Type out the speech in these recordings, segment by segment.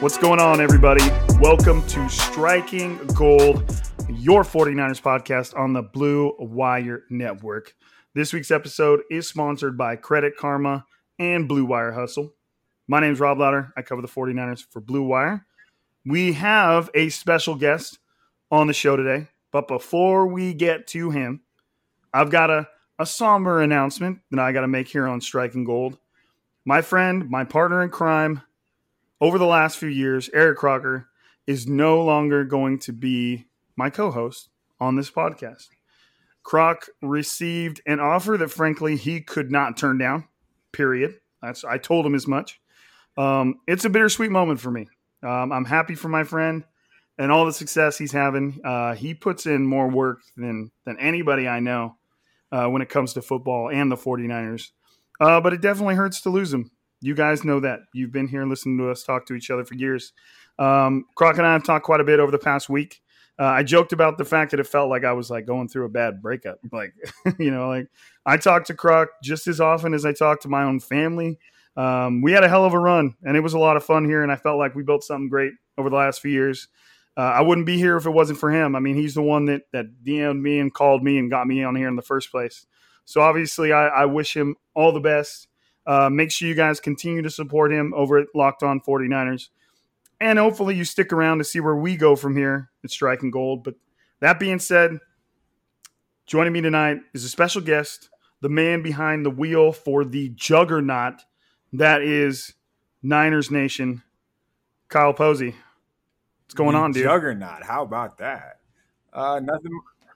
What's going on, everybody? Welcome to Striking Gold, your 49ers podcast on the Blue Wire Network. This week's episode is sponsored by Credit Karma and Blue Wire Hustle. My name is Rob Lauder. I cover the 49ers for Blue Wire. We have a special guest on the show today, but before we get to him, I've got a, a somber announcement that I got to make here on Striking Gold. My friend, my partner in crime, over the last few years, Eric Crocker is no longer going to be my co host on this podcast. Croc received an offer that, frankly, he could not turn down, period. That's, I told him as much. Um, it's a bittersweet moment for me. Um, I'm happy for my friend and all the success he's having. Uh, he puts in more work than, than anybody I know uh, when it comes to football and the 49ers. Uh, but it definitely hurts to lose him. You guys know that. You've been here listening to us talk to each other for years. Um, Croc and I have talked quite a bit over the past week. Uh, I joked about the fact that it felt like I was like going through a bad breakup. Like, you know, like I talk to Croc just as often as I talk to my own family. Um, we had a hell of a run, and it was a lot of fun here. And I felt like we built something great over the last few years. Uh, I wouldn't be here if it wasn't for him. I mean, he's the one that that DM'd me and called me and got me on here in the first place. So obviously, I, I wish him all the best. Uh, make sure you guys continue to support him over at Locked On 49ers. And hopefully you stick around to see where we go from here at Striking Gold. But that being said, joining me tonight is a special guest, the man behind the wheel for the juggernaut that is Niners Nation, Kyle Posey. What's going on, dude? Juggernaut. How about that? Uh, nothing.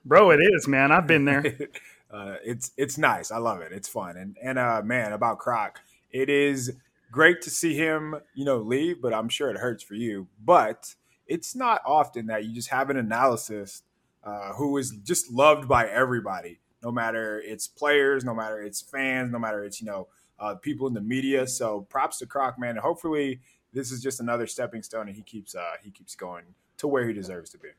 Bro, it is, man. I've been there. uh, it's it's nice. I love it. It's fun. And and uh, man, about Croc, it is great to see him, you know, leave. But I'm sure it hurts for you. But it's not often that you just have an analysis uh, who is just loved by everybody, no matter it's players, no matter it's fans, no matter it's you know uh, people in the media. So props to Croc, man. And hopefully this is just another stepping stone, and he keeps uh, he keeps going to where he deserves to be.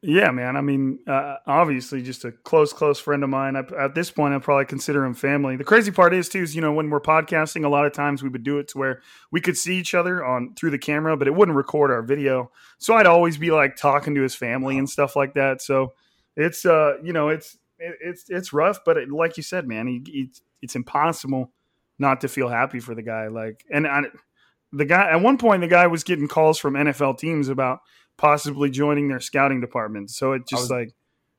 Yeah, man. I mean, uh, obviously, just a close, close friend of mine. I, at this point, I probably consider him family. The crazy part is, too, is you know when we're podcasting, a lot of times we would do it to where we could see each other on through the camera, but it wouldn't record our video. So I'd always be like talking to his family and stuff like that. So it's uh, you know, it's it, it's it's rough, but it, like you said, man, he, he, it's impossible not to feel happy for the guy. Like, and I, the guy at one point, the guy was getting calls from NFL teams about possibly joining their scouting department. So it just was- like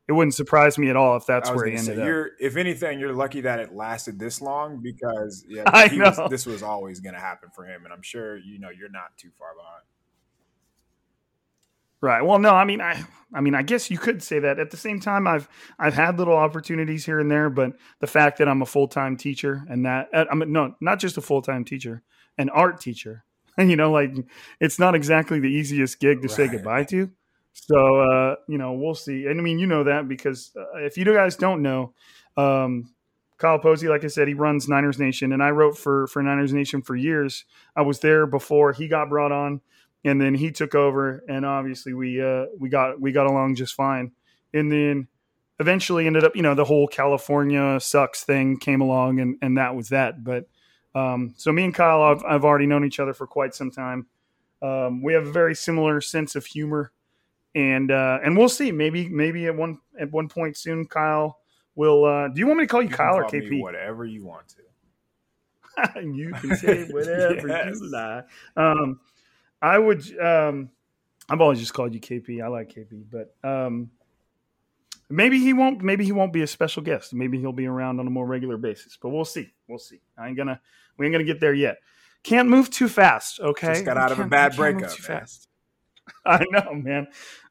it wouldn't surprise me at all if that's where he gonna say, ended up. you're, if anything, you're lucky that it lasted this long because yeah, I he was- know. this was always going to happen for him, and I'm sure you know you're not too far behind. Right. Well, no, I mean, I, I mean, I guess you could say that. At the same time, I've, I've had little opportunities here and there, but the fact that I'm a full time teacher and that uh, I'm no, not just a full time teacher, an art teacher, you know, like it's not exactly the easiest gig to right. say goodbye to. So uh, you know, we'll see. And I mean, you know that because uh, if you guys don't know, um, Kyle Posey, like I said, he runs Niners Nation, and I wrote for for Niners Nation for years. I was there before he got brought on, and then he took over, and obviously we uh, we got we got along just fine. And then eventually ended up, you know, the whole California sucks thing came along, and and that was that. But um, so me and Kyle, I've, I've already known each other for quite some time. Um, we have a very similar sense of humor, and uh, and we'll see. Maybe maybe at one at one point soon, Kyle will. Uh, do you want me to call you, you Kyle or KP? whatever you want to. you can say whatever yes. you like. Um, I would. Um, I've always just called you KP. I like KP, but um, maybe he won't. Maybe he won't be a special guest. Maybe he'll be around on a more regular basis. But we'll see. We'll see. I ain't gonna. We ain't gonna get there yet. Can't move too fast. Okay. Just got out of a bad breakup. Too fast. I know, man.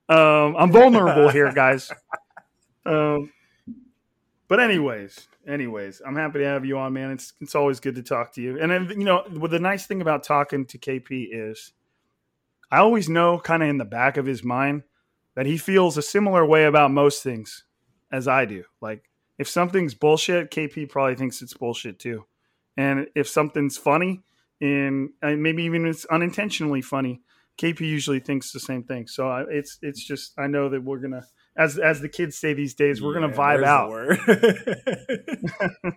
Um, I'm vulnerable here, guys. Um, but anyways, anyways, I'm happy to have you on, man. It's it's always good to talk to you. And then, you know, what the nice thing about talking to KP is, I always know, kind of in the back of his mind, that he feels a similar way about most things as I do. Like if something's bullshit, KP probably thinks it's bullshit too. And if something's funny and maybe even it's unintentionally funny, KP usually thinks the same thing. So it's it's just I know that we're gonna as as the kids say these days, we're gonna vibe out.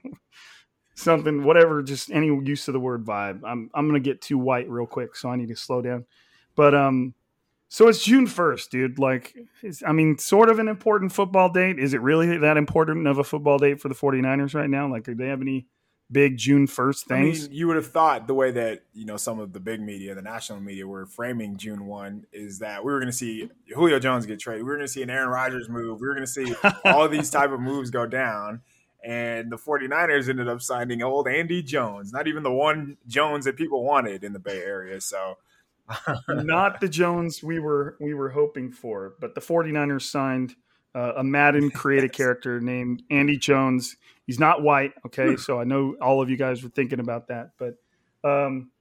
Something, whatever, just any use of the word vibe. I'm I'm gonna get too white real quick, so I need to slow down. But um, so it's June 1st, dude. Like, I mean, sort of an important football date. Is it really that important of a football date for the 49ers right now? Like, do they have any big June 1st things? I mean, you would have thought the way that, you know, some of the big media, the national media were framing June 1 is that we were going to see Julio Jones get traded. We were going to see an Aaron Rodgers move. We were going to see all these type of moves go down. And the 49ers ended up signing old Andy Jones, not even the one Jones that people wanted in the Bay Area. So, not the Jones we were we were hoping for, but the 49ers signed uh, a Madden created character named Andy Jones. He's not white, okay? so I know all of you guys were thinking about that, but um,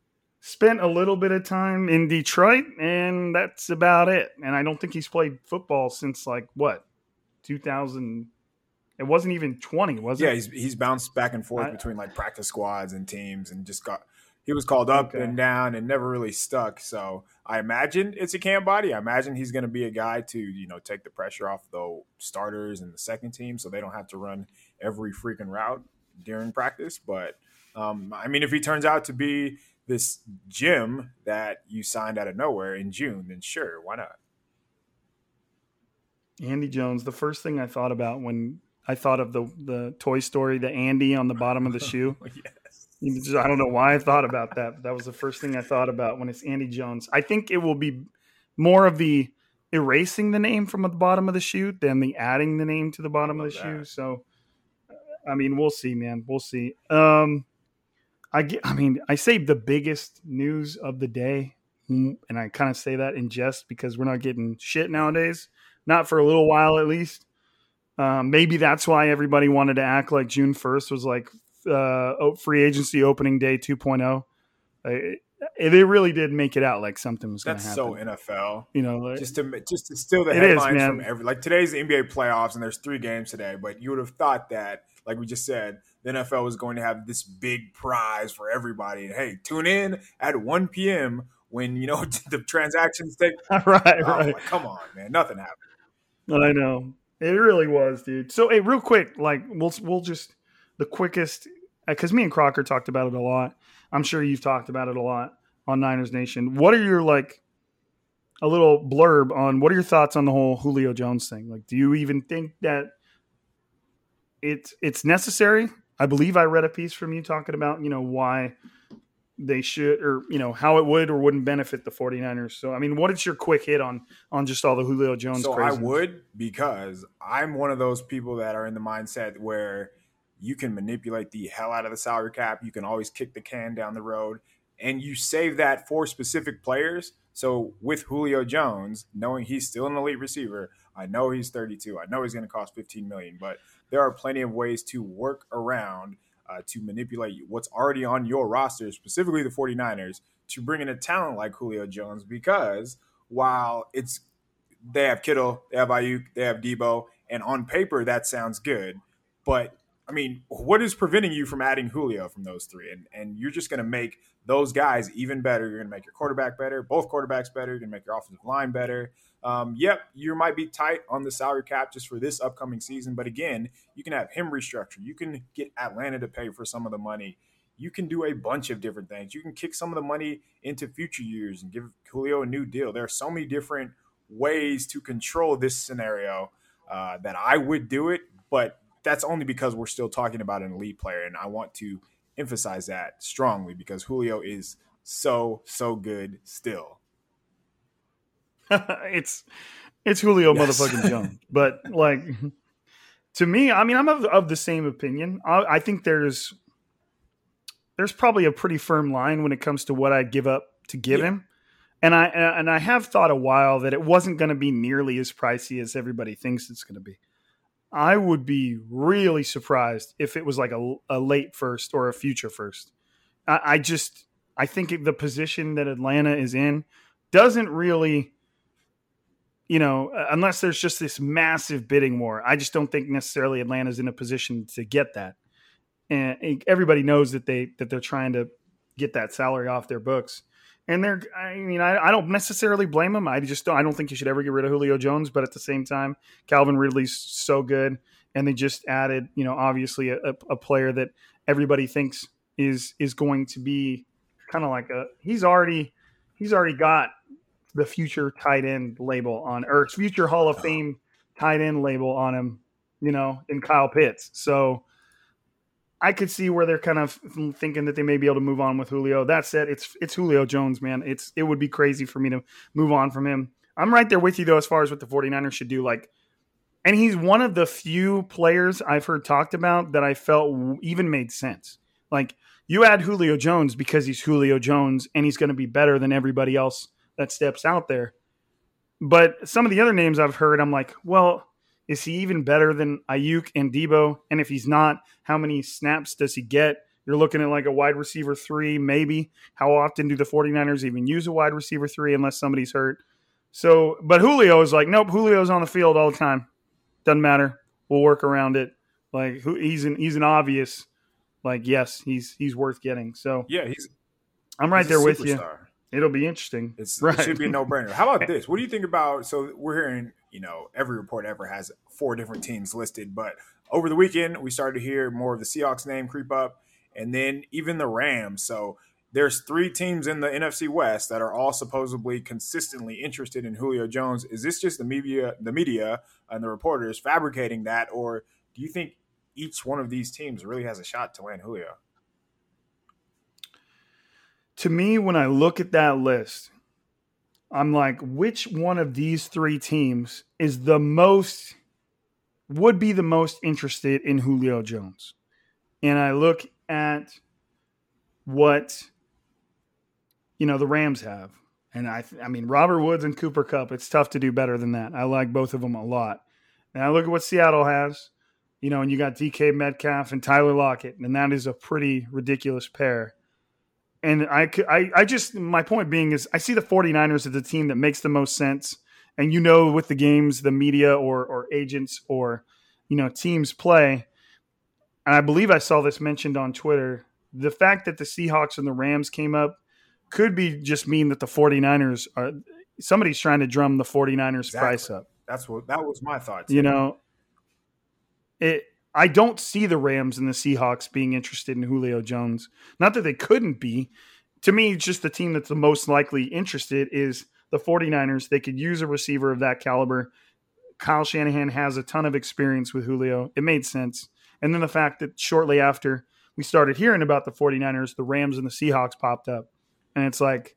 spent a little bit of time in Detroit, and that's about it. And I don't think he's played football since like what 2000. It wasn't even 20, was yeah, it? Yeah, he's he's bounced back and forth I, between like practice squads and teams, and just got he was called up okay. and down and never really stuck. So I imagine it's a camp body. I imagine he's going to be a guy to you know take the pressure off the starters and the second team, so they don't have to run every freaking route during practice. But um, I mean, if he turns out to be this gym that you signed out of nowhere in June, then sure, why not? Andy Jones. The first thing I thought about when I thought of the the Toy Story, the Andy on the bottom of the shoe. yeah. I don't know why I thought about that. That was the first thing I thought about when it's Andy Jones. I think it will be more of the erasing the name from the bottom of the shoe than the adding the name to the bottom of the that. shoe. So, I mean, we'll see, man. We'll see. Um, I get, I mean, I say the biggest news of the day, and I kind of say that in jest because we're not getting shit nowadays. Not for a little while, at least. Um, maybe that's why everybody wanted to act like June 1st was like uh, free agency opening day 2.0. It, it really did make it out like something was going to happen. That's so NFL, you know, like, just to just to steal the headlines is, from every like today's the NBA playoffs and there's three games today, but you would have thought that, like we just said, the NFL was going to have this big prize for everybody. And hey, tune in at 1 p.m. when you know the transactions take. right, oh, right. Like, come on, man, nothing happened. I know it really was, dude. So, hey, real quick, like we'll we'll just the quickest uh, because me and Crocker talked about it a lot. I'm sure you've talked about it a lot on Niners Nation. What are your like a little blurb on what are your thoughts on the whole Julio Jones thing? Like, do you even think that it's it's necessary? I believe I read a piece from you talking about, you know, why they should or you know how it would or wouldn't benefit the 49ers so i mean what is your quick hit on on just all the julio jones so craziness? i would because i'm one of those people that are in the mindset where you can manipulate the hell out of the salary cap. You can always kick the can down the road, and you save that for specific players. So with Julio Jones, knowing he's still an elite receiver, I know he's 32. I know he's going to cost 15 million, but there are plenty of ways to work around uh, to manipulate what's already on your roster, specifically the 49ers, to bring in a talent like Julio Jones because while it's they have Kittle, they have Aiyuk, they have Debo, and on paper that sounds good, but I mean, what is preventing you from adding Julio from those three? And and you're just going to make those guys even better. You're going to make your quarterback better, both quarterbacks better. You're going to make your offensive line better. Um, yep, you might be tight on the salary cap just for this upcoming season, but again, you can have him restructure. You can get Atlanta to pay for some of the money. You can do a bunch of different things. You can kick some of the money into future years and give Julio a new deal. There are so many different ways to control this scenario uh, that I would do it, but that's only because we're still talking about an elite player, and I want to emphasize that strongly because Julio is so so good still. it's it's Julio yes. motherfucking Jones, but like to me, I mean, I'm of, of the same opinion. I, I think there's there's probably a pretty firm line when it comes to what I give up to give yeah. him. And I and I have thought a while that it wasn't going to be nearly as pricey as everybody thinks it's going to be. I would be really surprised if it was like a, a late first or a future first. I, I just I think the position that Atlanta is in doesn't really, you know, unless there's just this massive bidding war. I just don't think necessarily Atlanta's in a position to get that. And everybody knows that they that they're trying to get that salary off their books. And they're, I mean, I, I, don't necessarily blame him. I just don't, I don't think you should ever get rid of Julio Jones. But at the same time, Calvin Ridley's so good. And they just added, you know, obviously a, a player that everybody thinks is is going to be kind of like a he's already he's already got the future tight end label on or future Hall of Fame tight end label on him, you know, in Kyle Pitts. So I could see where they're kind of thinking that they may be able to move on with Julio. That said, it's it's Julio Jones, man. It's it would be crazy for me to move on from him. I'm right there with you though as far as what the 49ers should do like and he's one of the few players I've heard talked about that I felt even made sense. Like you add Julio Jones because he's Julio Jones and he's going to be better than everybody else that steps out there. But some of the other names I've heard, I'm like, well, is he even better than Aiyuk and Debo? And if he's not, how many snaps does he get? You're looking at like a wide receiver three, maybe. How often do the 49ers even use a wide receiver three unless somebody's hurt? So, but Julio is like, nope, Julio's on the field all the time. Doesn't matter. We'll work around it. Like he's an he's an obvious, like yes, he's he's worth getting. So yeah, he's. I'm right there with you. It'll be interesting. It's, right. It should be a no brainer. How about this? What do you think about? So we're hearing, you know, every report ever has four different teams listed, but over the weekend we started to hear more of the Seahawks name creep up, and then even the Rams. So there's three teams in the NFC West that are all supposedly consistently interested in Julio Jones. Is this just the media, the media and the reporters fabricating that, or do you think each one of these teams really has a shot to land Julio? To me, when I look at that list, I'm like, which one of these three teams is the most, would be the most interested in Julio Jones? And I look at what, you know, the Rams have. And I, I mean, Robert Woods and Cooper Kupp, it's tough to do better than that. I like both of them a lot. And I look at what Seattle has, you know, and you got DK Metcalf and Tyler Lockett, and that is a pretty ridiculous pair and I, I, I just my point being is I see the 49ers as the team that makes the most sense. And you know, with the games, the media or or agents or you know teams play, and I believe I saw this mentioned on Twitter. The fact that the Seahawks and the Rams came up could be just mean that the 49ers are somebody's trying to drum the 49ers exactly. price up. That's what that was my thought. Too. You know, it I don't see the Rams and the Seahawks being interested in Julio Jones. Not that they couldn't be. To me, just the team that's the most likely interested is the 49ers. They could use a receiver of that caliber. Kyle Shanahan has a ton of experience with Julio. It made sense. And then the fact that shortly after we started hearing about the 49ers, the Rams and the Seahawks popped up. And it's like,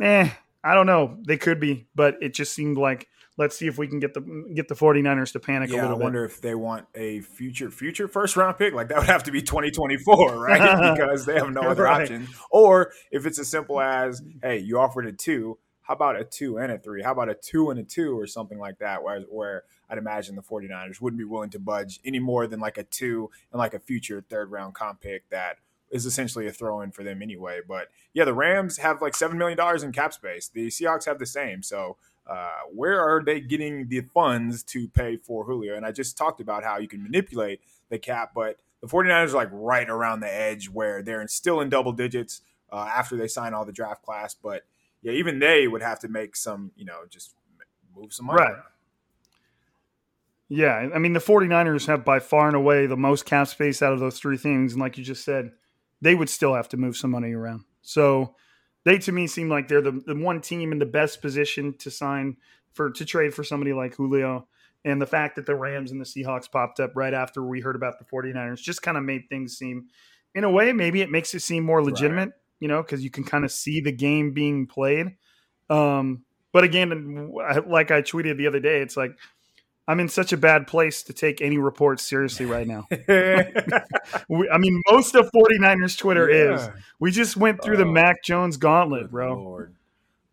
eh, I don't know. They could be, but it just seemed like let's see if we can get the get the 49ers to panic yeah, a little bit. I wonder if they want a future future first round pick. Like that would have to be 2024, right? because they have no other right. option. Or if it's as simple as, hey, you offered a two, how about a two and a three? How about a two and a two or something like that? Where where I'd imagine the 49ers wouldn't be willing to budge any more than like a two and like a future third round comp pick that is essentially a throw in for them anyway. But yeah, the Rams have like $7 million in cap space. The Seahawks have the same. So uh, where are they getting the funds to pay for Julio? And I just talked about how you can manipulate the cap, but the 49ers are like right around the edge where they're still in double digits uh, after they sign all the draft class. But yeah, even they would have to make some, you know, just move some money. Right. Yeah, I mean the 49ers have by far and away the most cap space out of those three things and like you just said, they would still have to move some money around. So they to me seem like they're the, the one team in the best position to sign for to trade for somebody like Julio. And the fact that the Rams and the Seahawks popped up right after we heard about the 49ers just kind of made things seem, in a way, maybe it makes it seem more legitimate, right. you know, because you can kind of see the game being played. Um, but again, like I tweeted the other day, it's like I'm in such a bad place to take any reports seriously right now. we, I mean, most of 49ers Twitter yeah. is. We just went through oh, the Mac Jones gauntlet, bro. Lord.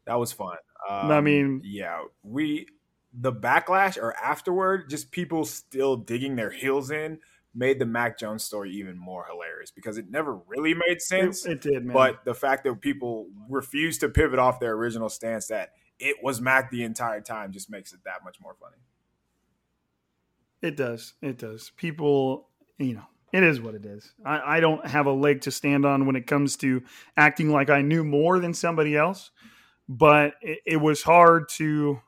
That was fun. Um, I mean, yeah, we the backlash or afterward, just people still digging their heels in made the Mac Jones story even more hilarious because it never really made sense. It, it did, man. But the fact that people refused to pivot off their original stance that it was Mac the entire time just makes it that much more funny. It does. It does. People, you know, it is what it is. I, I don't have a leg to stand on when it comes to acting like I knew more than somebody else, but it, it was hard to.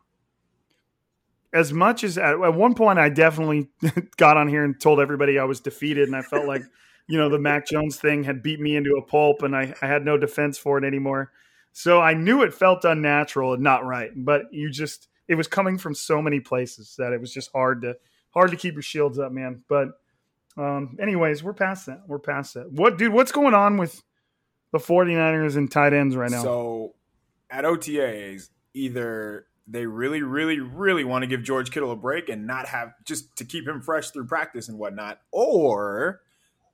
As much as at, at one point, I definitely got on here and told everybody I was defeated, and I felt like, you know, the Mac Jones thing had beat me into a pulp, and I, I had no defense for it anymore. So I knew it felt unnatural and not right, but you just it was coming from so many places that it was just hard to hard to keep your shields up, man. But um, anyways, we're past that. We're past that. What, dude? What's going on with the 49ers and tight ends right now? So at OTAs, either they really, really, really want to give George Kittle a break and not have just to keep him fresh through practice and whatnot, or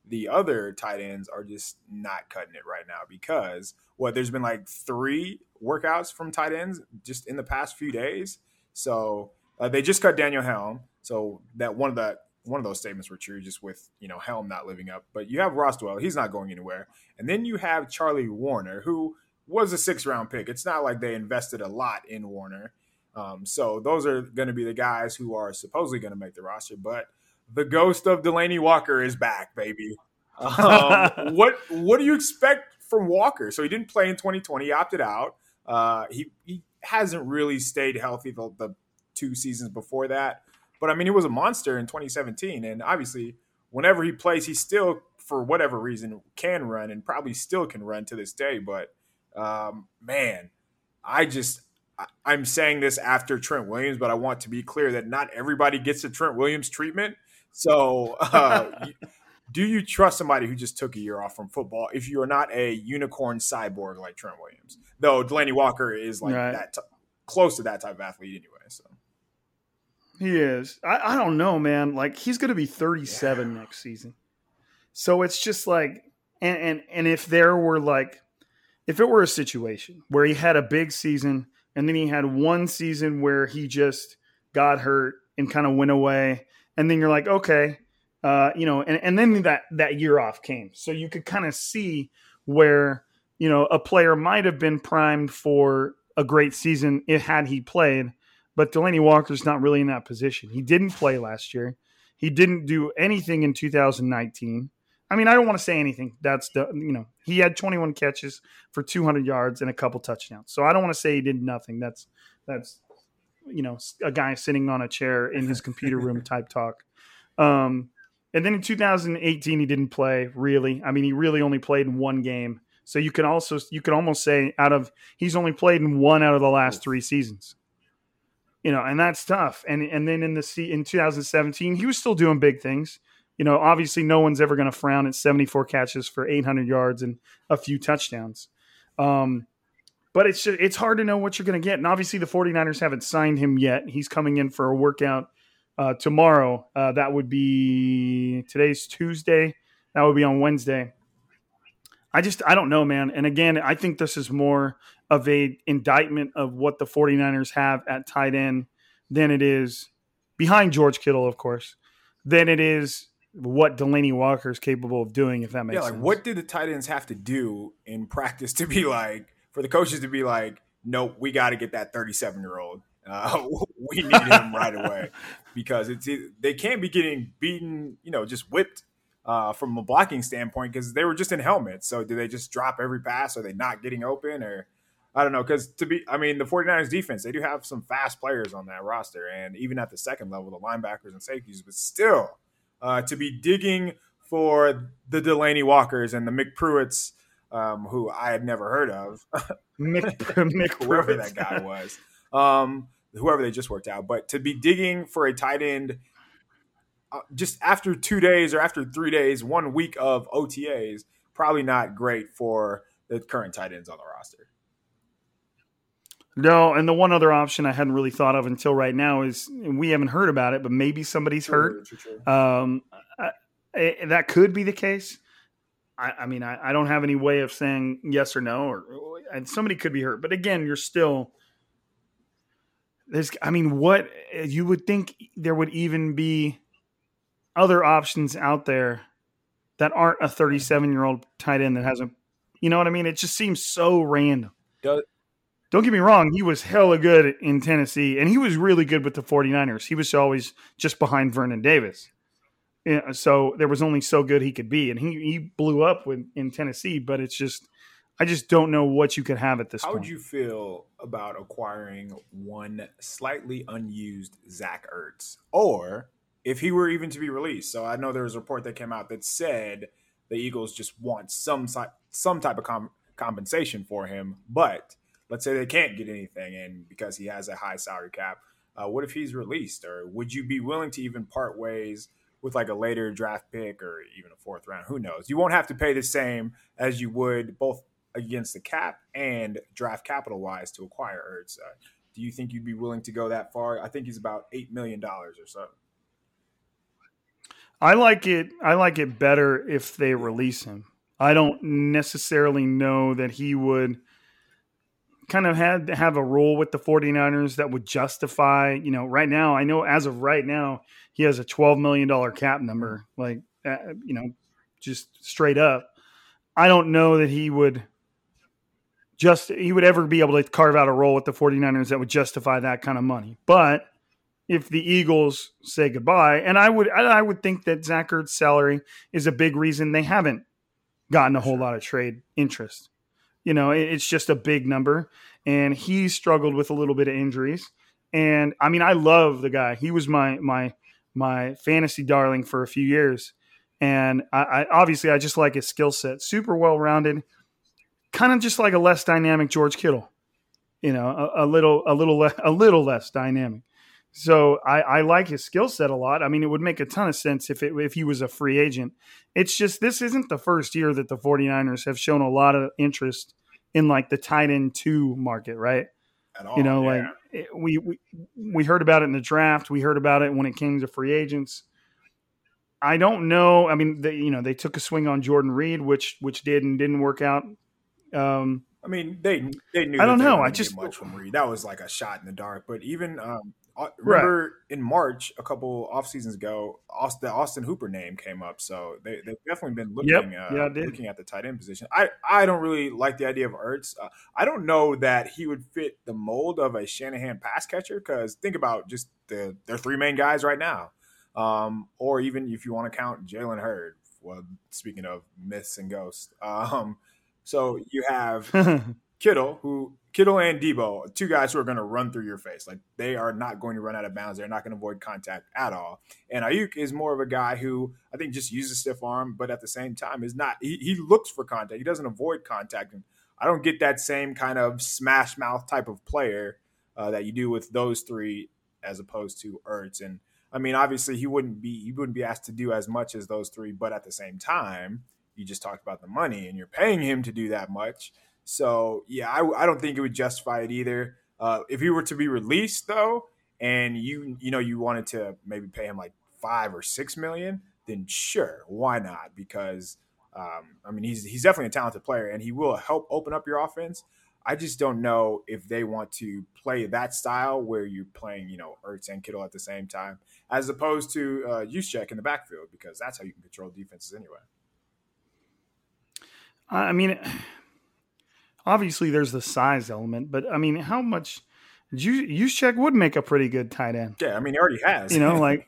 the other tight ends are just not cutting it right now because what there's been like three workouts from tight ends just in the past few days. So uh, they just cut Daniel Helm. So that one of the one of those statements were true, just with you know Helm not living up. But you have Ross Dwelley, he's not going anywhere, and then you have Charlie Woerner, who was a six round pick. It's not like they invested a lot in Woerner. Um, so those are going to be the guys who are supposedly going to make the roster. But the ghost of Delanie Walker is back, baby. Um, what what do you expect from Walker? So he didn't play in 2020, he opted out. Uh, he he hasn't really stayed healthy the, the two seasons before that. But I mean, he was a monster in 2017, and obviously, whenever he plays, he still, for whatever reason, can run and probably still can run to this day. But um, man, I just I'm saying this after Trent Williams, but I want to be clear that not everybody gets the Trent Williams treatment. So, uh, do you trust somebody who just took a year off from football if you are not a unicorn cyborg like Trent Williams? Though Delanie Walker is like right. that, t- close to that type of athlete anyway. He is. I, I don't know, man. Like he's going to be 37 yeah. next season. So it's just like, and, and and if there were like, if it were a situation where he had a big season and then he had one season where he just got hurt and kind of went away, and then you're like, okay, uh, you know, and and then that that year off came, so you could kind of see where you know a player might have been primed for a great season if had he played but Delanie Walker's not really in that position. He didn't play last year. He didn't do anything in 2019. I mean, I don't want to say anything. That's the you know he had 21 catches for 200 yards and a couple touchdowns. So I don't want to say he did nothing. That's that's you know a guy sitting on a chair in his computer room type talk. Um, and then in 2018 he didn't play really. I mean, he really only played in one game. So you can also you can almost say out of he's only played in one out of the last three seasons you know, and that's tough. And and then in the in 2017, he was still doing big things. You know, obviously, no one's ever going to frown at 74 catches for 800 yards and a few touchdowns. Um, but it's just, it's hard to know what you're going to get. And obviously, the 49ers haven't signed him yet. He's coming in for a workout uh, tomorrow. Uh, that would be today's Tuesday. That would be on Wednesday. I just I don't know, man. And again, I think this is more of a indictment of what the 49ers have at tight end than it is behind George Kittle, of course, than it is what Delanie Walker is capable of doing. If that makes yeah, like sense. what did the tight ends have to do in practice to be like for the coaches to be like, nope, we got to get that 37 year old. Uh, we need him right away because it's they can't be getting beaten, you know, just whipped uh, from a blocking standpoint because they were just in helmets. So do they just drop every pass? Are they not getting open or? I don't know because to be, I mean, the 49ers defense, they do have some fast players on that roster. And even at the second level, the linebackers and safeties, but still uh, to be digging for the Delanie Walkers and the Mick Pruitts, um, who I had never heard of, Mick, Mick whoever that guy was, um, whoever they just worked out. But to be digging for a tight end uh, just after two days or after three days, one week of OTAs, probably not great for the current tight ends on the roster. No, and the one other option I hadn't really thought of until right now is we haven't heard about it, but maybe somebody's hurt. Um, I, I, that could be the case. I, I mean, I, I don't have any way of saying yes or no, or and somebody could be hurt. But again, you're still there's. I mean, what you would think there would even be other options out there that aren't a 37 year old tight end that hasn't. You know what I mean? It just seems so random. Does, Don't get me wrong, he was hella good in Tennessee, and he was really good with the 49ers. He was always just behind Vernon Davis. Yeah, so there was only so good he could be, and he, he blew up with, in Tennessee, but it's just, I just don't know what you could have at this How point. would you feel about acquiring one slightly unused Zach Ertz, or if he were even to be released? So I know there was a report that came out that said the Eagles just want some some type of com- compensation for him, but let's say they can't get anything, and because he has a high salary cap, uh, what if he's released, or would you be willing to even part ways? With like a later draft pick or even a fourth round, who knows? You won't have to pay the same as you would both against the cap and draft capital wise to acquire Ertz. Uh, do you think you'd be willing to go that far? I think he's about eight million dollars or so. I like it. I like it better if they release him. I don't necessarily know that he would kind of had to have a role with the 49ers that would justify, you know, right now, I know as of right now, he has a $12 million cap number, like, uh, you know, just straight up. I don't know that he would just, he would ever be able to carve out a role with the 49ers that would justify that kind of money. But if the Eagles say goodbye, and I would, I would think that Zach Ertz's salary is a big reason they haven't gotten a whole lot of trade interest. You know, it's just a big number, and he struggled with a little bit of injuries. And I mean, I love the guy. He was my my my fantasy darling for a few years, and I, I obviously I just like his skill set. Super well rounded, kind of just like a less dynamic George Kittle. You know, a, a little a little le- a little less dynamic. So I, I like his skill set a lot. I mean, it would make a ton of sense if it, if he was a free agent. It's just this isn't the first year that the 49ers have shown a lot of interest in like the tight end two market, right? At all, you know, yeah. like it, we, we we heard about it in the draft. We heard about it when it came to free agents. I don't know. I mean, they, you know, they took a swing on Jordan Reed, which which did and didn't work out. Um, I mean, they they knew. I don't know. I just- much from Reed. That was like a shot in the dark. But even um, uh, remember in March, a couple off seasons ago, Austin, the Austin Hooper name came up. So they they've definitely been looking. Yep. Uh, Yeah, looking at the tight end position. I I don't really like the idea of Ertz. Uh, I don't know that he would fit the mold of a Shanahan pass catcher. Because think about just the their three main guys right now. Um, or even if you want to count Jalen Hurd. Well, speaking of myths and ghosts, um, so you have Kittle, who Kittle and Debo, two guys who are going to run through your face. Like they are not going to run out of bounds. They're not going to avoid contact at all. And Aiyuk is more of a guy who I think just uses stiff arm, but at the same time is not. He, he looks for contact. He doesn't avoid contact. And I don't get that same kind of smash mouth type of player uh, that you do with those three, as opposed to Ertz. And I mean, obviously he wouldn't be he wouldn't be asked to do as much as those three, but at the same time, you just talked about the money, and you're paying him to do that much. So yeah, I, I don't think it would justify it either. Uh, if he were to be released though, and you you know you wanted to maybe pay him like five or six million, then sure, why not? Because um, I mean he's he's definitely a talented player, and he will help open up your offense. I just don't know if they want to play that style where you're playing, you know, Ertz and Kittle at the same time, as opposed to uh, check in the backfield because that's how you can control defenses anyway. I mean, obviously there's the size element, but I mean, how much check would make a pretty good tight end? Yeah, I mean, he already has. You know, like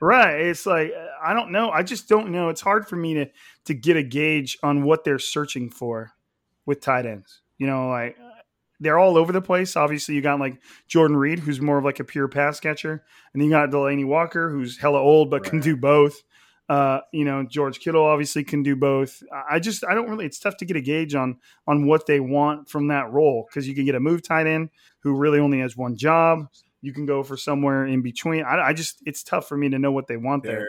right. It's like I don't know. I just don't know. It's hard for me to to get a gauge on what they're searching for with tight ends. You know, like they're all over the place. Obviously, you got like Jordan Reed, who's more of like a pure pass catcher, and then you got Delanie Walker, who's hella old but right. can do both. Uh, you know, George Kittle obviously can do both. I just I don't really. It's tough to get a gauge on on what they want from that role because you can get a move tight end who really only has one job. You can go for somewhere in between. I, I just it's tough for me to know what they want there.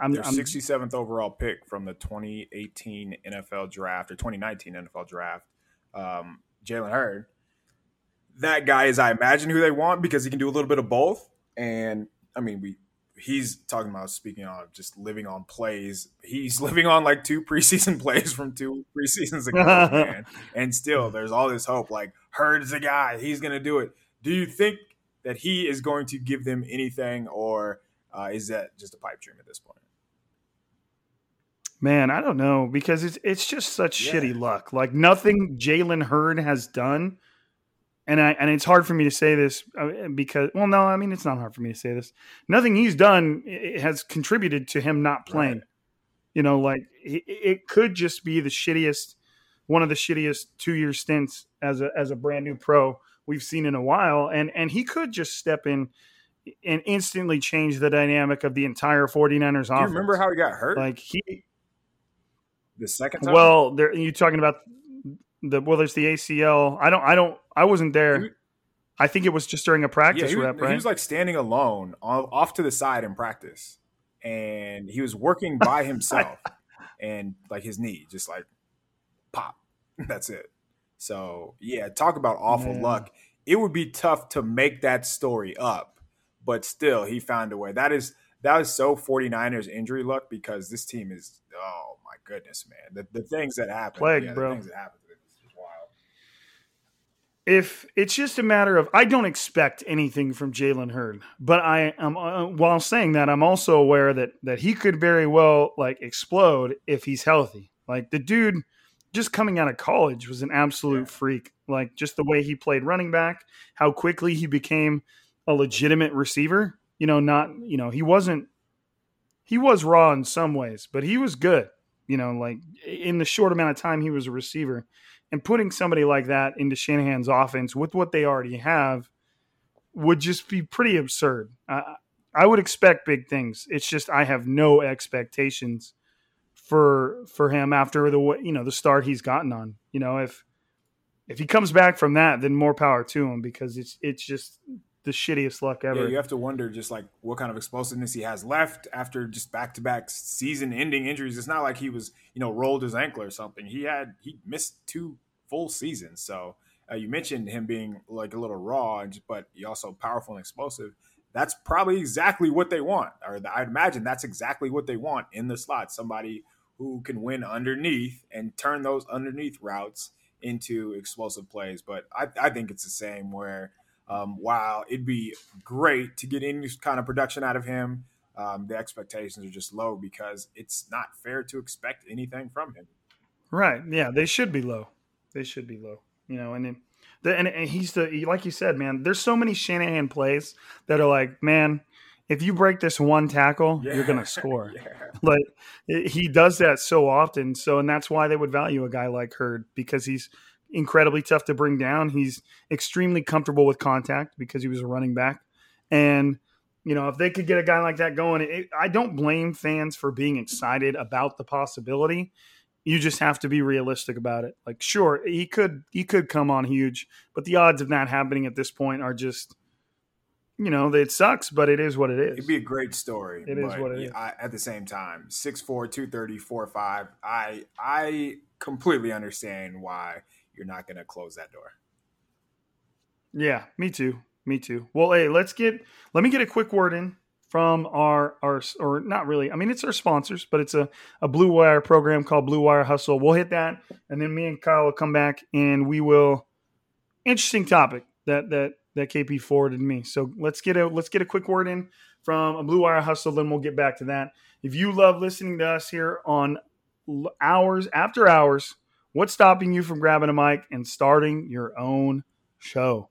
I'm, their 67th overall pick from the 2018 NFL draft or 2019 NFL draft. Um, Jalen Hurd. That guy is, I imagine, who they want because he can do a little bit of both. And I mean, we he's talking about speaking on just living on plays. He's living on like two preseason plays from two preseasons ago, man. And still, there's all this hope. Like Hurd is a guy; he's going to do it. Do you think that he is going to give them anything, or uh, is that just a pipe dream at this point? Man, I don't know because it's it's just such yeah. shitty luck. Like nothing Jalen Hurd has done and I and it's hard for me to say this uh, because well no I mean it's not hard for me to say this nothing he's done has contributed to him not playing right. you know like it, could just be the shittiest one of the shittiest two year stints as a as a brand new pro we've seen in a while and and he could just step in and instantly change the dynamic of the entire 49ers Do you remember how he got hurt like he the second time well there you talking about the well, there's the ACL. I don't. I don't. I wasn't there. I think it was just during a practice yeah, he was, rep, right? He was like standing alone off to the side in practice, and he was working by himself, and like his knee just like pop. That's it. So yeah, talk about awful luck. It would be tough to make that story up, but still, he found a way. That is that was so 49ers injury luck because this team is oh my goodness, man. The, the things that happen, Plague, yeah, bro. The things that happen if it's just a matter of I don't expect anything from Jalen Hurd, but I am uh, while saying that I'm also aware that that he could very well like explode if he's healthy. Like the dude just coming out of college was an absolute yeah. freak. Like just the way he played running back, how quickly he became a legitimate receiver. You know, not you know he wasn't he was raw in some ways, but he was good. You know, like in the short amount of time he was a receiver and putting somebody like that into Shanahan's offense with what they already have would just be pretty absurd. Uh, I would expect big things. It's just I have no expectations for for him after the you know the start he's gotten on. You know if if he comes back from that, then more power to him because it's it's just the shittiest luck ever. Yeah, you have to wonder just like what kind of explosiveness he has left after just back to back season ending injuries. It's not like he was, you know, rolled his ankle or something. He had he missed two full season. So uh, you mentioned him being like a little raw, but also powerful and explosive. That's probably exactly what they want, or I'd imagine that's exactly what they want in the slot. Somebody who can win underneath and turn those underneath routes into explosive plays. But I, I think it's the same where um, while it'd be great to get any kind of production out of him, um, the expectations are just low because it's not fair to expect anything from him. Right. Yeah, they should be low. They should be low. You know, and then, the, and, and he's the like you said, man. There's so many Shanahan plays that are like, man, if you break this one tackle, yeah. you're gonna score. yeah. Like he does that so often. So, and that's why they would value a guy like Hurd because he's incredibly tough to bring down. He's extremely comfortable with contact because he was a running back. And, you know, if they could get a guy like that going, it, I don't blame fans for being excited about the possibility. You just have to be realistic about it. Like, sure, he could he could come on huge, but the odds of that happening at this point are just, you know, it sucks, but it is what it is. It'd be a great story. It is what it is. I, at the same time, 6'4", 230, 4'5", I I completely understand why you're not going to close that door. Yeah, me too. Me too. Well, hey, let's get let me get a quick word in from our our or not really. I mean, it's our sponsors, but it's a a Blue Wire program called Blue Wire Hustle. We'll hit that, and then me and Kyle will come back and we will. Interesting topic that that that KP forwarded me. So let's get a let's get a quick word in from a Blue Wire Hustle, then we'll get back to that. If you love listening to us here on hours after hours, what's stopping you from grabbing a mic and starting your own show?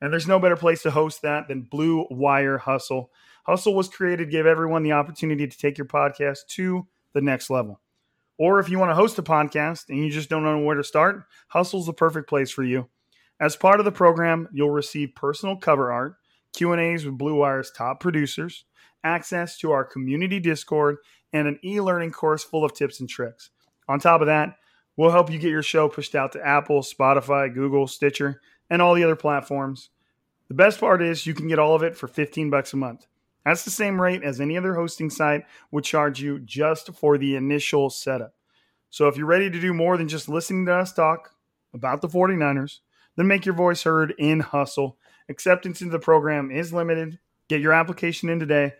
And there's no better place to host that than Blue Wire Hustle. Hustle was created to give everyone the opportunity to take your podcast to the next level. Or if you want to host a podcast and you just don't know where to start, Hustle's the perfect place for you. As part of the program, you'll receive personal cover art, Q&As with Blue Wire's top producers, access to our community Discord, and an e-learning course full of tips and tricks. On top of that, we'll help you get your show pushed out to Apple, Spotify, Google, Stitcher, and all the other platforms. The best part is you can get all of it for 15 bucks a month. That's the same rate as any other hosting site would charge you just for the initial setup. So if you're ready to do more than just listening to us talk about the 49ers, then make your voice heard in Hustle. Acceptance into the program is limited. Get your application in today.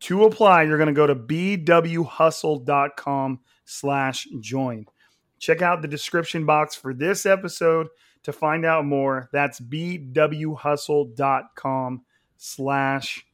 To apply, you're going to go to bwhustle.com slash join. Check out the description box for this episode to find out more. That's bwhustle.com slash join.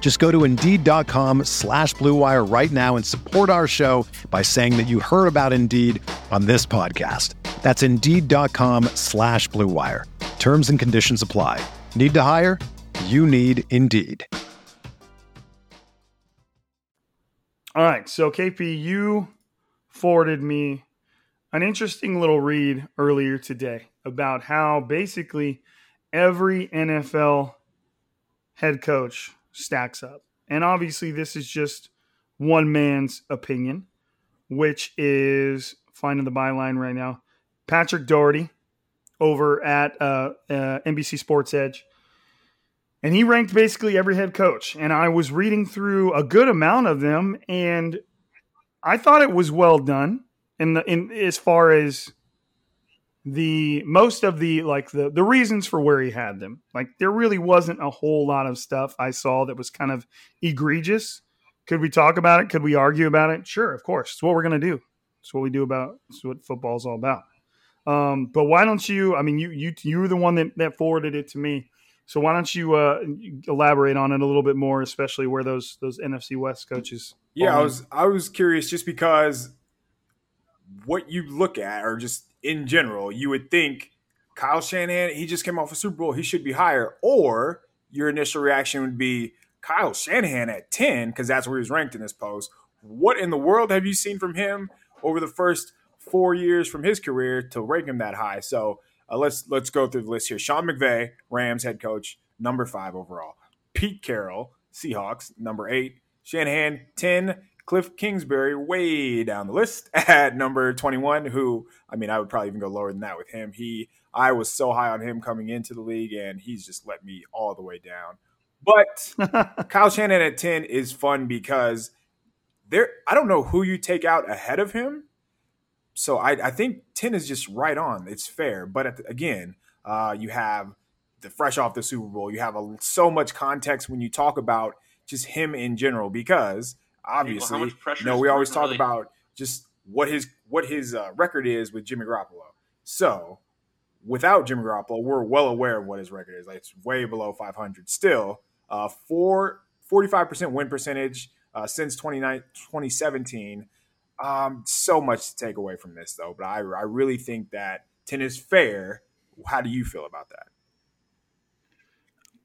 Just go to Indeed.com slash BlueWire right now and support our show by saying that you heard about Indeed on this podcast. That's Indeed.com slash BlueWire. Terms and conditions apply. Need to hire? You need Indeed. All right. So, KP, you forwarded me an interesting little read earlier today about how basically every NFL head coach stacks up. And obviously, this is just one man's opinion, which is finding the byline right now. Patrick Daugherty over at uh, uh, NBC Sports Edge and he ranked basically every head coach. And I was reading through a good amount of them, and I thought it was well done. In the in as far as the most of the like the the reasons for where he had them, like there really wasn't a whole lot of stuff I saw that was kind of egregious. Could we talk about it? Could we argue about it? Sure, of course. It's what we're gonna do. It's what we do about. It's what football's all about. Um, but why don't you? I mean, you you you were the one that that forwarded it to me. So why don't you uh, elaborate on it a little bit more, especially where those those NFC West coaches? Yeah, I was I was curious just because what you look at, or just in general, you would think Kyle Shanahan he just came off a Super Bowl, he should be higher, or your initial reaction would be Kyle Shanahan at ten because that's where he's ranked in this post. What in the world have you seen from him over the first four years from his career to rank him that high? So uh, let's let's go through the list here. Sean McVay, Rams head coach, number five overall. Pete Carroll, Seahawks, number eight. Shanahan, ten. Cliff Kingsbury, way down the list at number twenty-one. Who I mean, I would probably even go lower than that with him. He, I was so high on him coming into the league, and he's just let me all the way down. But Kyle Shanahan at ten is fun because there. I don't know who you take out ahead of him so I, I, think 10 is just right on. It's fair. But the, again, uh, you have the fresh off the Super Bowl. You have a, so much context when you talk about just him in general because obviously, you know, we always talk really? about just what his what his uh, record is with Jimmy Garoppolo. So without Jimmy Garoppolo, we're well aware of what his record is. Like it's way below 500. Still, uh, four, 45% win percentage uh, since 2017 Um, so much to take away from this, though. But I, I really think that 10 is fair. How do you feel about that?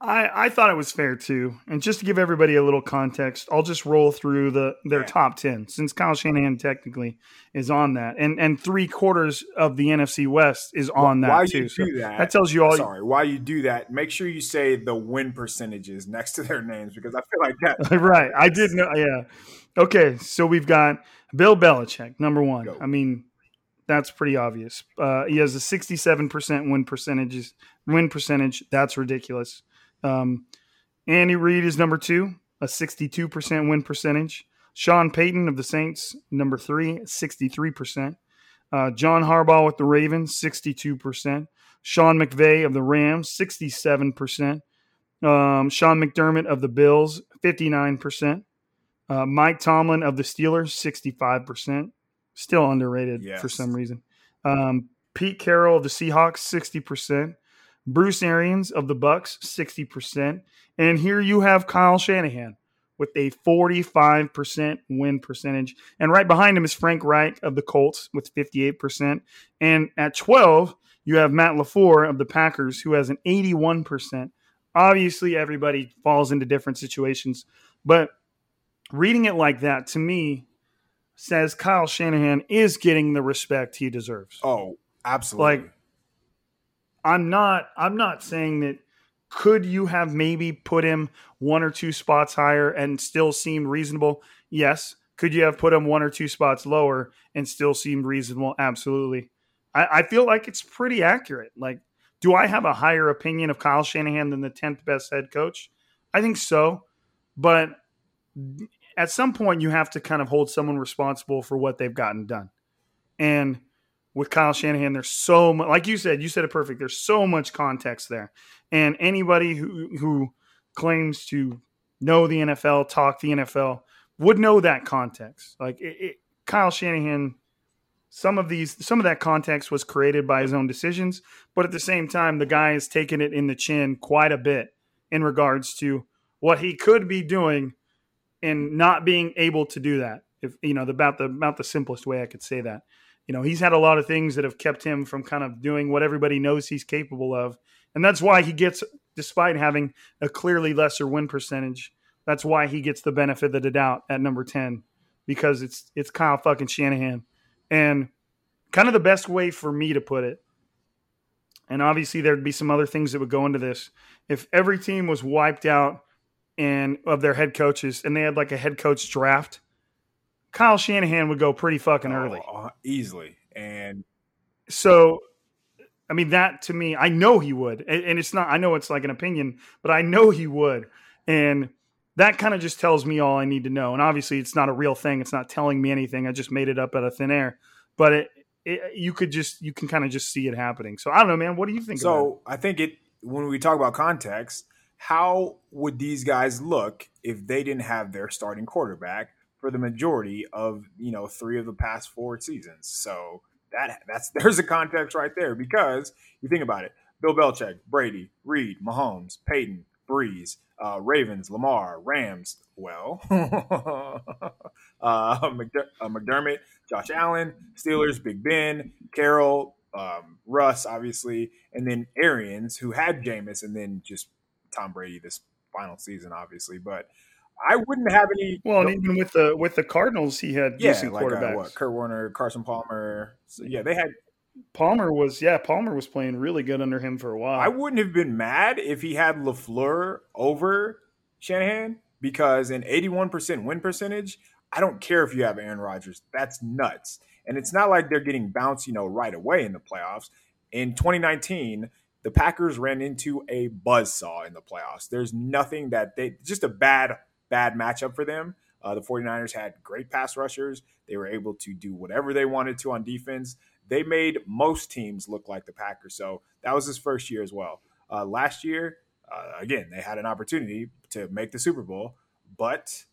I, I thought it was fair too. And just to give everybody a little context, I'll just roll through the their Yeah. top ten since Kyle Shanahan technically is on that, and and three quarters of the NFC West is on that Why too. you So that? that tells you all. Sorry, while you do that, make sure you say the win percentages next to their names because I feel like that. right, I did know. Yeah. Okay, so we've got Bill Belichick, number one. Go. I mean, that's pretty obvious. Uh, he has a sixty-seven percent win percentages. Win percentage. That's ridiculous. Um, Andy Reid is number two, a sixty-two percent win percentage. Sean Payton of the Saints, number three, 63%. Uh, John Harbaugh with the Ravens, 62%. Sean McVay of the Rams, 67%. Um, Sean McDermott of the Bills, 59%. Uh, Mike Tomlin of the Steelers, 65%. Still underrated for some reason. Um, Pete Carroll of the Seahawks, 60%. Bruce Arians of the Bucks, 60%. And here you have Kyle Shanahan with a 45% win percentage. And right behind him is Frank Reich of the Colts with 58%. And at 12, you have Matt LaFleur of the Packers who has an 81%. Obviously, everybody falls into different situations, but reading it like that to me says Kyle Shanahan is getting the respect he deserves. Oh, absolutely. Like, I'm not I'm not saying that could you have maybe put him one or two spots higher and still seemed reasonable? Yes. Could you have put him one or two spots lower and still seemed reasonable? Absolutely. I, I feel like it's pretty accurate. Like, do I have a higher opinion of Kyle Shanahan than the 10th best head coach? I think so. But at some point, you have to kind of hold someone responsible for what they've gotten done. And with Kyle Shanahan, there's so much, like you said, you said it perfect. There's so much context there. And anybody who, who claims to know the NFL, talk the NFL, would know that context. Like it, it, Kyle Shanahan, some of these, some of that context was created by his own decisions, but at the same time, the guy has taken it in the chin quite a bit in regards to what he could be doing and not being able to do that. If you know, the, about the about the simplest way I could say that. You know, he's had a lot of things that have kept him from kind of doing what everybody knows he's capable of. And that's why he gets, despite having a clearly lesser win percentage, that's why he gets the benefit of the doubt at number 10 because it's it's Kyle fucking Shanahan. And kind of the best way for me to put it, and obviously there'd be some other things that would go into this. If every team was wiped out and of their head coaches and they had like a head coach draft, Kyle Shanahan would go pretty fucking early. Oh, uh, easily. And So, I mean, that to me, I know he would. And, and it's not, I know it's like an opinion, but I know he would. And that kind of just tells me all I need to know. And obviously, it's not a real thing. It's not telling me anything. I just made it up out of thin air. But it, it you could just, you can kind of just see it happening. So I don't know, man. What do you think? about so I think it when we talk about context, how would these guys look if they didn't have their starting quarterback for the majority of you know three of the past four seasons? So that that's there's a context right there because you think about it: Bill Belichick, Brady, Reid, Mahomes, Payton, Brees, uh, Ravens, Lamar, Rams. Well, uh, uh, McDermott, Josh Allen, Steelers, Big Ben, Carroll, um, Russ, obviously, and then Arians, who had Jameis, and then just Tom Brady this final season, obviously. But I wouldn't have any. well, and even with the, with the Cardinals, he had yeah, decent like uh, quarterbacks. what, Kurt Warner, Carson Palmer. So, yeah, they had. Palmer was, yeah, Palmer was playing really good under him for a while. I wouldn't have been mad if he had LaFleur over Shanahan because an 81% win percentage. I don't care if you have Aaron Rodgers. That's nuts. And it's not like they're getting bounced, you know, right away in the playoffs. In 2019, the Packers ran into a buzzsaw in the playoffs. There's nothing that they just a bad, bad matchup for them. Uh, the 49ers had great pass rushers. They were able to do whatever they wanted to on defense. They made most teams look like the Packers. So that was his first year as well. Uh, last year, uh, again, they had an opportunity to make the Super Bowl, but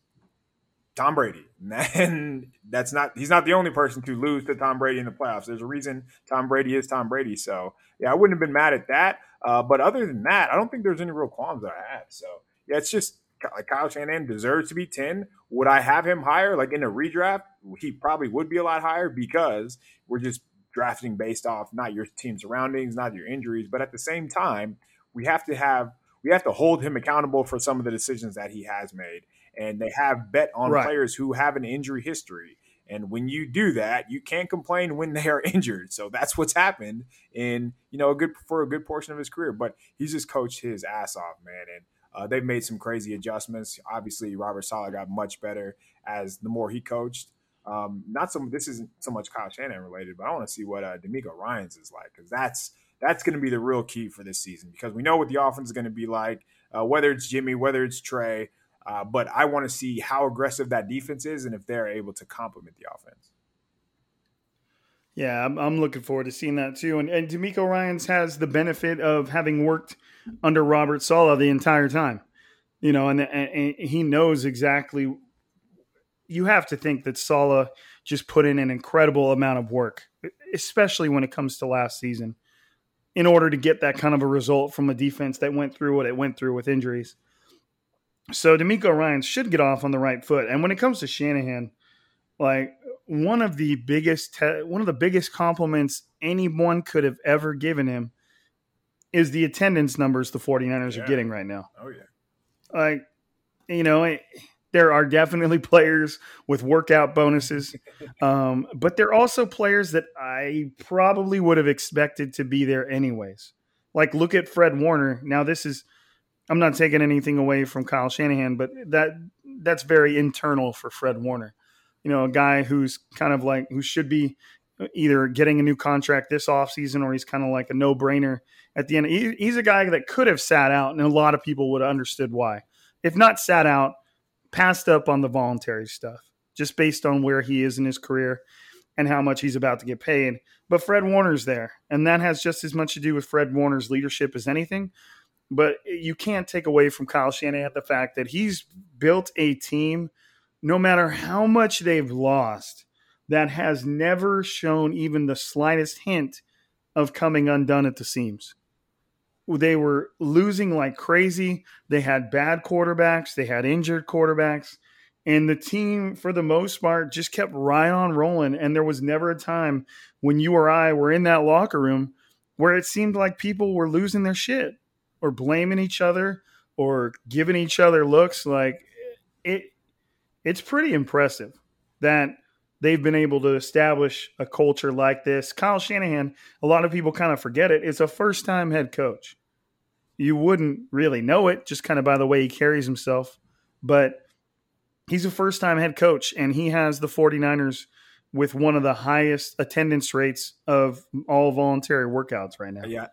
Tom Brady. And that's not he's not the only person to lose to Tom Brady in the playoffs. There's a reason Tom Brady is Tom Brady. So yeah, I wouldn't have been mad at that. Uh, but other than that, I don't think there's any real qualms that I have. So yeah, it's just like Kyle Shanahan deserves to be 10. Would I have him higher, like in a redraft? he probably would be a lot higher because we're just drafting based off not your team surroundings, not your injuries, but at the same time, we have to have we have to hold him accountable for some of the decisions that he has made. And they have bet on right. players who have an injury history. And when you do that, you can't complain when they are injured. So that's what's happened in, you know, a good for a good portion of his career. But he's just coached his ass off, man. And uh, they've made some crazy adjustments. Obviously, Robert Saleh got much better as the more he coached. Um, not some. This isn't so much Kyle Shanahan related, but I want to see what uh, DeMeco Ryans is like because that's that's going to be the real key for this season because we know what the offense is going to be like, uh, whether it's Jimmy, whether it's Trey. Uh, but I want to see how aggressive that defense is and if they're able to complement the offense. Yeah, I'm, I'm looking forward to seeing that too. And, and DeMeco Ryans has the benefit of having worked under Robert Saleh the entire time, you know, and, and, and he knows exactly. You have to think that Saleh just put in an incredible amount of work, especially when it comes to last season in order to get that kind of a result from a defense that went through what it went through with injuries. So DeMeco Ryan should get off on the right foot. And when it comes to Shanahan, like one of the biggest te- one of the biggest compliments anyone could have ever given him is the attendance numbers the 49ers yeah. are getting right now. Oh yeah. Like you know, it, there are definitely players with workout bonuses, um, but there are also players that I probably would have expected to be there anyways. Like look at Fred Warner. Now this is I'm not taking anything away from Kyle Shanahan, but that that's very internal for Fred Warner. You know, a guy who's kind of like who should be either getting a new contract this offseason or he's kind of like a no-brainer at the end. He, he's a guy that could have sat out and a lot of people would have understood why. If not sat out, passed up on the voluntary stuff just based on where he is in his career and how much he's about to get paid. But Fred Warner's there, and that has just as much to do with Fred Warner's leadership as anything. But you can't take away from Kyle Shanahan the fact that he's built a team, no matter how much they've lost, that has never shown even the slightest hint of coming undone at the seams they were losing like crazy. They had bad quarterbacks, they had injured quarterbacks, and the team, for the most part, just kept right on rolling. And there was never a time when you or I were in that locker room where it seemed like people were losing their shit or blaming each other or giving each other looks. Like it, it's pretty impressive that they've been able to establish a culture like this. Kyle Shanahan, a lot of people kind of forget it, is a first time head coach you wouldn't really know it just kind of by the way he carries himself. But he's a first time head coach, and he has the 49ers with one of the highest attendance rates of all voluntary workouts right now. Yeah.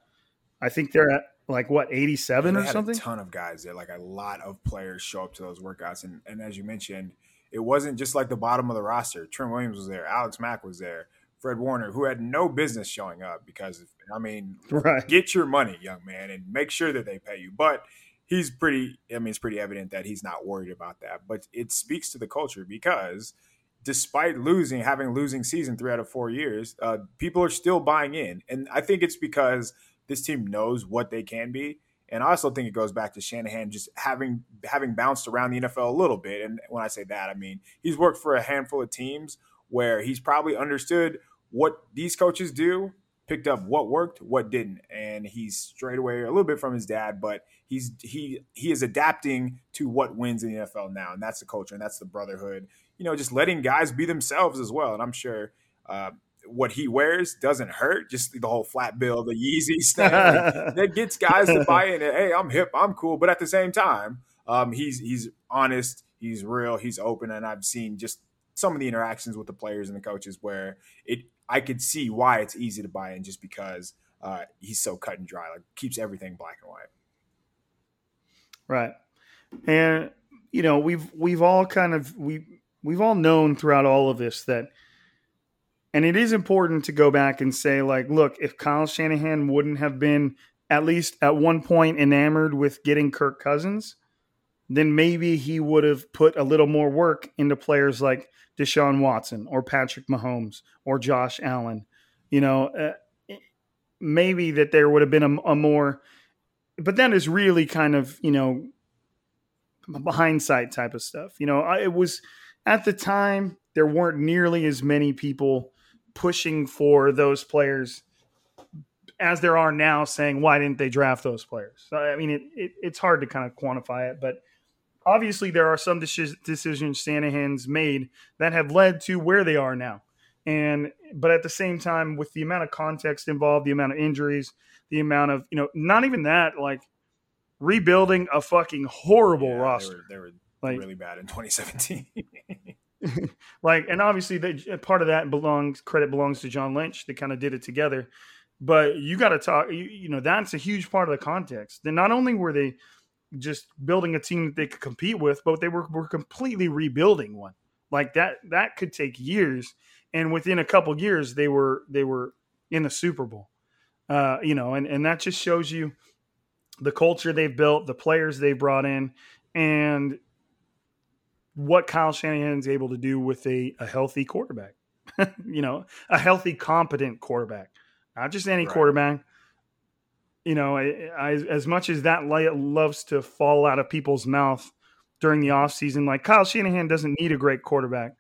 I think they're at like what 87 or something. A ton of guys there, like a lot of players show up to those workouts, and and as you mentioned, it wasn't just like the bottom of the roster. Trent Williams was there, Alex Mack was there, Fred Warner, who had no business showing up because, I mean, right. get your money, young man, and make sure that they pay you. But he's pretty, I mean, it's pretty evident that he's not worried about that. But it speaks to the culture because despite losing, having losing season three out of four years, uh, people are still buying in. And I think it's because this team knows what they can be. And I also think it goes back to Shanahan just having having bounced around the NFL a little bit. And when I say that, I mean he's worked for a handful of teams where he's probably understood what these coaches do, picked up what worked, what didn't, and he's straight away a little bit from his dad, but he's he he is adapting to what wins in the NFL now, and that's the culture and that's the brotherhood. You know, just letting guys be themselves as well, and I'm sure. Uh, what he wears doesn't hurt. Just the whole flat bill, the Yeezy stuff that gets guys to buy in. hey, I'm hip, I'm cool, but at the same time, um, he's he's honest, he's real, he's open, and I've seen just some of the interactions with the players and the coaches where it I could see why it's easy to buy in just because uh, he's so cut and dry, like keeps everything black and white. Right, and you know we've we've all kind of we we've all known throughout all of this that, and it is important to go back and say like, look, if Kyle Shanahan wouldn't have been at least at one point enamored with getting Kirk Cousins, then maybe he would have put a little more work into players like Deshaun Watson or Patrick Mahomes or Josh Allen. You know, uh, maybe that there would have been a, a, more, but that is really kind of, you know, hindsight type of stuff. You know, it was, at the time there weren't nearly as many people pushing for those players as there are now saying why didn't they draft those players? So, i mean it, it, it's hard to kind of quantify it but obviously there are some decisions shanahan's made that have led to where they are now. And but at the same time with the amount of context involved the amount of injuries the amount of you know not even that like rebuilding a fucking horrible Yeah, roster They were, they were like really bad in 2017. like and obviously they, part of that belongs credit belongs to john lynch they kind of did it together. But you got to talk you, you know that's a huge part of the context. Then not only were they just building a team that they could compete with but they were, were completely rebuilding one. Like that that could take years. And within a couple years they were they were in the super bowl. Uh you know and and that just shows you the culture they've built the players they brought in. And what Kyle Shanahan is able to do with a, a healthy quarterback. you know, a healthy, competent quarterback, not just any Right. quarterback. You know, I, I, as much as that light loves to fall out of people's mouth during the offseason, like Kyle Shanahan doesn't need a great quarterback.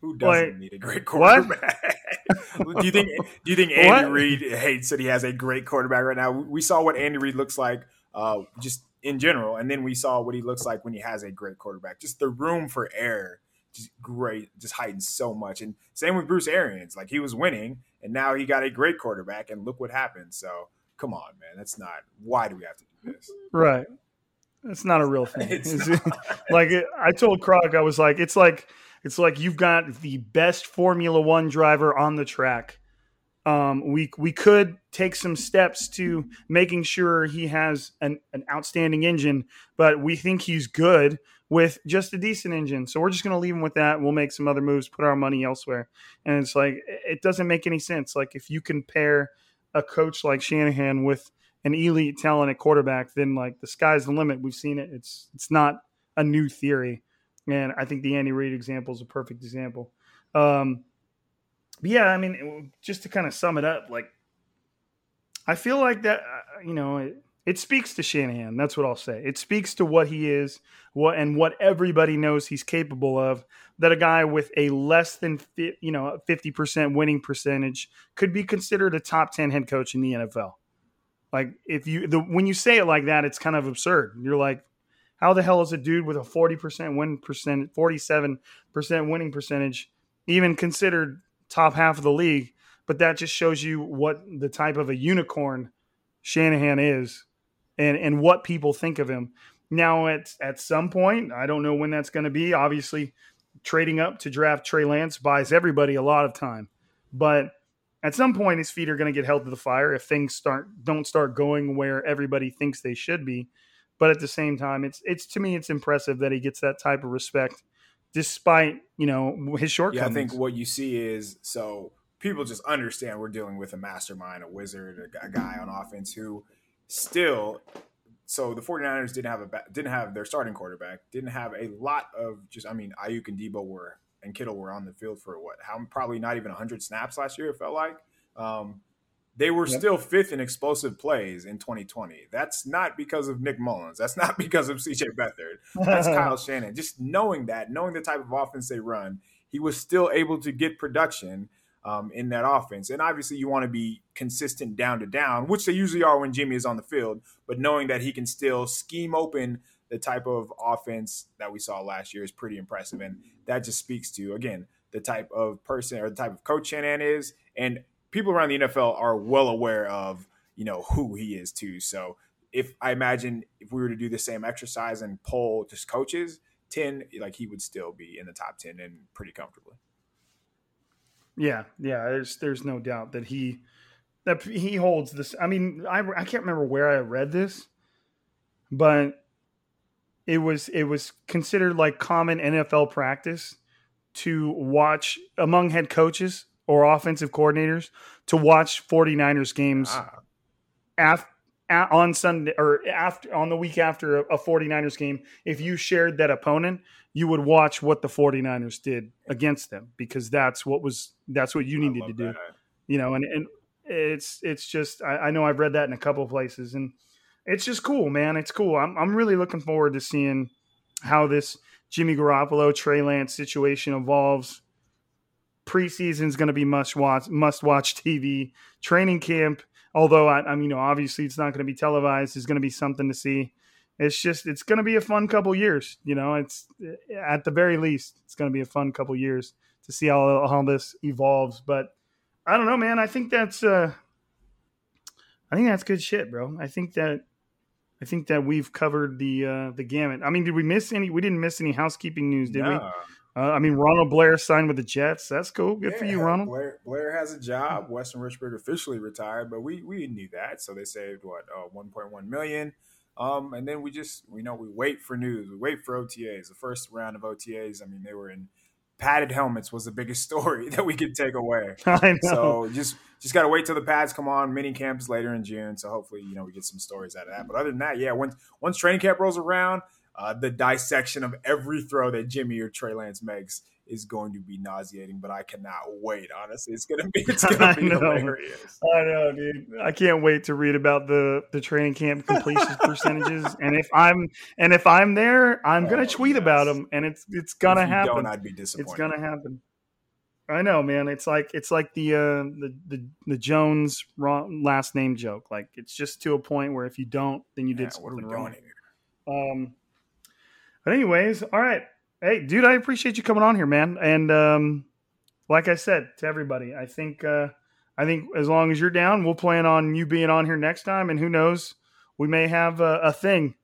Who doesn't Like, need a great quarterback? do you think? Do you think What? Andy Reid hates that he has a great quarterback right now? We saw what Andy Reid looks like, uh, just in general, and then we saw what he looks like when he has a great quarterback. Just the room for error, just great, just heightens so much. And same with Bruce Arians, like he was winning, and now he got a great quarterback, and look what happened. So come on, man, that's not. Why do we have to do this? Right. That's not a real thing. It's It's- like I told Croc, I was like, it's like it's like you've got the best Formula One driver on the track. Um, we we could take some steps to making sure he has an, an outstanding engine, but we think he's good with just a decent engine. So we're just going to leave him with that. We'll make some other moves, put our money elsewhere. And it's like it doesn't make any sense. Like if you pair a coach like Shanahan with an elite talent at quarterback, then like the sky's the limit. We've seen it. It's it's not a new theory, and I think the Andy Reid example is a perfect example. Um, yeah, I mean, just to kind of sum it up, like I feel like that, uh, you know, it, it speaks to Shanahan. That's what I'll say. It speaks to what he is, what and what everybody knows he's capable of. That a guy with a less than you know fifty percent winning percentage could be considered a top ten head coach in the NFL. Like if you the when you say it like that, it's kind of absurd. You're like, how the hell is a dude with a forty percent win percent, forty seven percent winning percentage, even considered top half of the league? But that just shows you what the type of a unicorn Shanahan is, and and what people think of him. Now at at some point, I don't know when that's going to be. Obviously, trading up to draft Trey Lance buys everybody a lot of time, but at some point his feet are going to get held to the fire if things start don't start going where everybody thinks they should be but at the same time it's it's to me it's impressive that he gets that type of respect despite you know his Yeah, shortcomings I think what you see is so people just understand we're dealing with a mastermind, a wizard, a, guy on offense who still. So the 49ers didn't have a didn't have their starting quarterback, didn't have a lot of just I mean Aiyuk and Debo were and Kittle were on the field for what how probably not even 100 snaps last year it felt like. Um, they were Yep. still fifth in explosive plays in 2020. That's not because of Nick Mullens. That's not because of CJ Beathard. That's Kyle Shanahan. Just knowing that, knowing the type of offense they run, he was still able to get production um, in that offense. And obviously, you want to be consistent down to down, which they usually are when Jimmy is on the field. But knowing that he can still scheme open the type of offense that we saw last year is pretty impressive. And that just speaks to, again, the type of person or the type of coach Shanahan is. And people around the NFL are well aware of, you know, who he is too. So if I imagine if we were to do the same exercise and poll just coaches, 10, like he would still be in the top 10 and pretty comfortably. yeah yeah there's there's no doubt that he that he holds this i mean i, I can't remember where i read this but it was it was considered like common nfl practice to watch among head coaches or offensive coordinators to watch 49ers games Ah, af, a on Sunday or after on the week after a, a 49ers game, if you shared that opponent, you would watch what the 49ers did against them because that's what was that's what you needed to do. that. You know, and and it's it's just I, I know I've read that in a couple of places and it's just cool, man. It's cool. I'm I'm really looking forward to seeing how this Jimmy Garoppolo, Trey Lance situation evolves. Preseason is going to be must watch, must watch TV. Training camp, although I, mean, you know, obviously it's not going to be televised, is going to be something to see. It's just, it's going to be a fun couple years. You know, it's at the very least, it's going to be a fun couple years to see how how this evolves. But I don't know, man. I think that's, uh, I think that's good shit, bro. I think that I think that we've covered the uh, the gamut. I mean, did we miss any? We didn't miss any housekeeping news, did no. we? Uh, I mean, Ronald Blair signed with the Jets. That's cool. Good yeah, for you, Ronald. Blair, Blair, has a job. Weston Richburg officially retired, but we we knew that, so they saved what uh, 1.1 million. Um, and then we just we know we wait for news. We wait for OTAs. The first round of OTAs. I mean, they were in padded helmets was the biggest story that we could take away. So just just got to wait till the pads come on. Mini camps later in June, so hopefully you know we get some stories out of that. But other than that, yeah, once once training camp rolls around, uh, the dissection of every throw that Jimmy or Trey Lance makes is going to be nauseating, but I cannot wait. Honestly, it's gonna be it's gonna be know. hilarious. I know, dude. I can't wait to read about the the training camp completion percentages. And if I'm and if I'm there, I'm oh, gonna tweet yes. about them, and it's it's gonna happen. Don't I'd be disappointed. It's gonna happen. I know, man. It's like it's like the uh, the the the Jones wrong, last name joke. Like it's just to a point where if you don't, then you did yeah, something wrong. Um. But anyways, all right. Hey, dude, I appreciate you coming on here, man. And um, like I said to everybody, I think uh, I think as long as you're down, we'll plan on you being on here next time. And who knows, we may have a, a thing.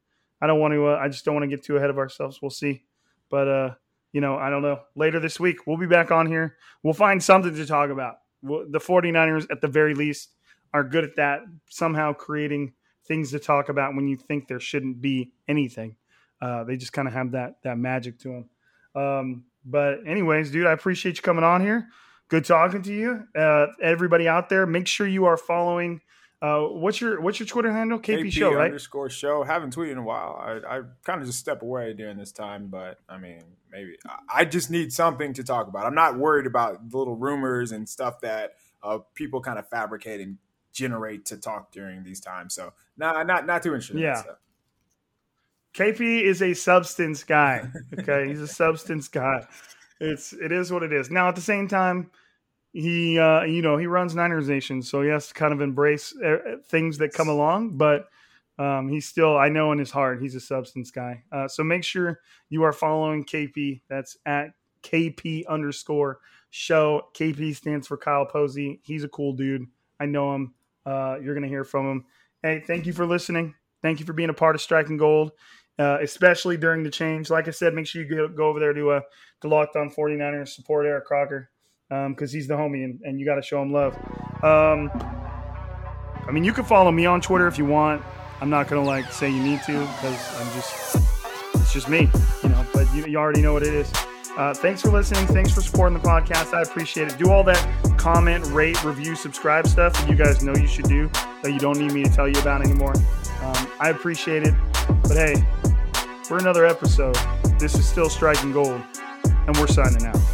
I don't want to. Uh, I just don't want to get too ahead of ourselves. We'll see. But uh, you know, I don't know. Later this week, we'll be back on here. We'll find something to talk about. The 49ers, at the very least, are good at that. Somehow creating things to talk about when you think there shouldn't be anything. Uh, they just kind of have that that magic to them. Um, but anyways, dude, I appreciate you coming on here. Good talking to you. Uh, everybody out there, make sure you are following. Uh, what's your what's your Twitter handle? KP, KP Show, right? Underscore Show. Haven't tweeted in a while. I, I kind of just step away during this time, but I mean, maybe I just need something to talk about. I'm not worried about the little rumors and stuff that uh, people kind of fabricate and generate to talk during these times. So, nah, not not too interested. Yeah. In KP is a substance guy. Okay, he's a substance guy. It's it is what it is. Now at the same time, he uh, you know he runs Niners Nation, so he has to kind of embrace uh, things that come along. But um, he's still I know in his heart he's a substance guy. Uh, so make sure you are following KP. That's at KP underscore show. KP stands for Kyle Posey. He's a cool dude. I know him. Uh, you're gonna hear from him. Hey, thank you for listening. Thank you for being a part of Striking Gold uh, especially during the change. Like I said, make sure you go, go over there to uh, to Locked On 49ers, support Eric Crocker because um, he's the homie and, and you got to show him love. Um, I mean, you can follow me on Twitter if you want. I'm not to like say you need to because I'm just, it's just me, you know, but you, you already know what it is. Uh, thanks for listening. Thanks for supporting the podcast. I appreciate it. Do all that comment, rate, review, subscribe stuff that you guys know you should do that you don't need me to tell you about anymore. Um, I appreciate it. But hey, for another episode, this is still Striking Gold, and we're signing out.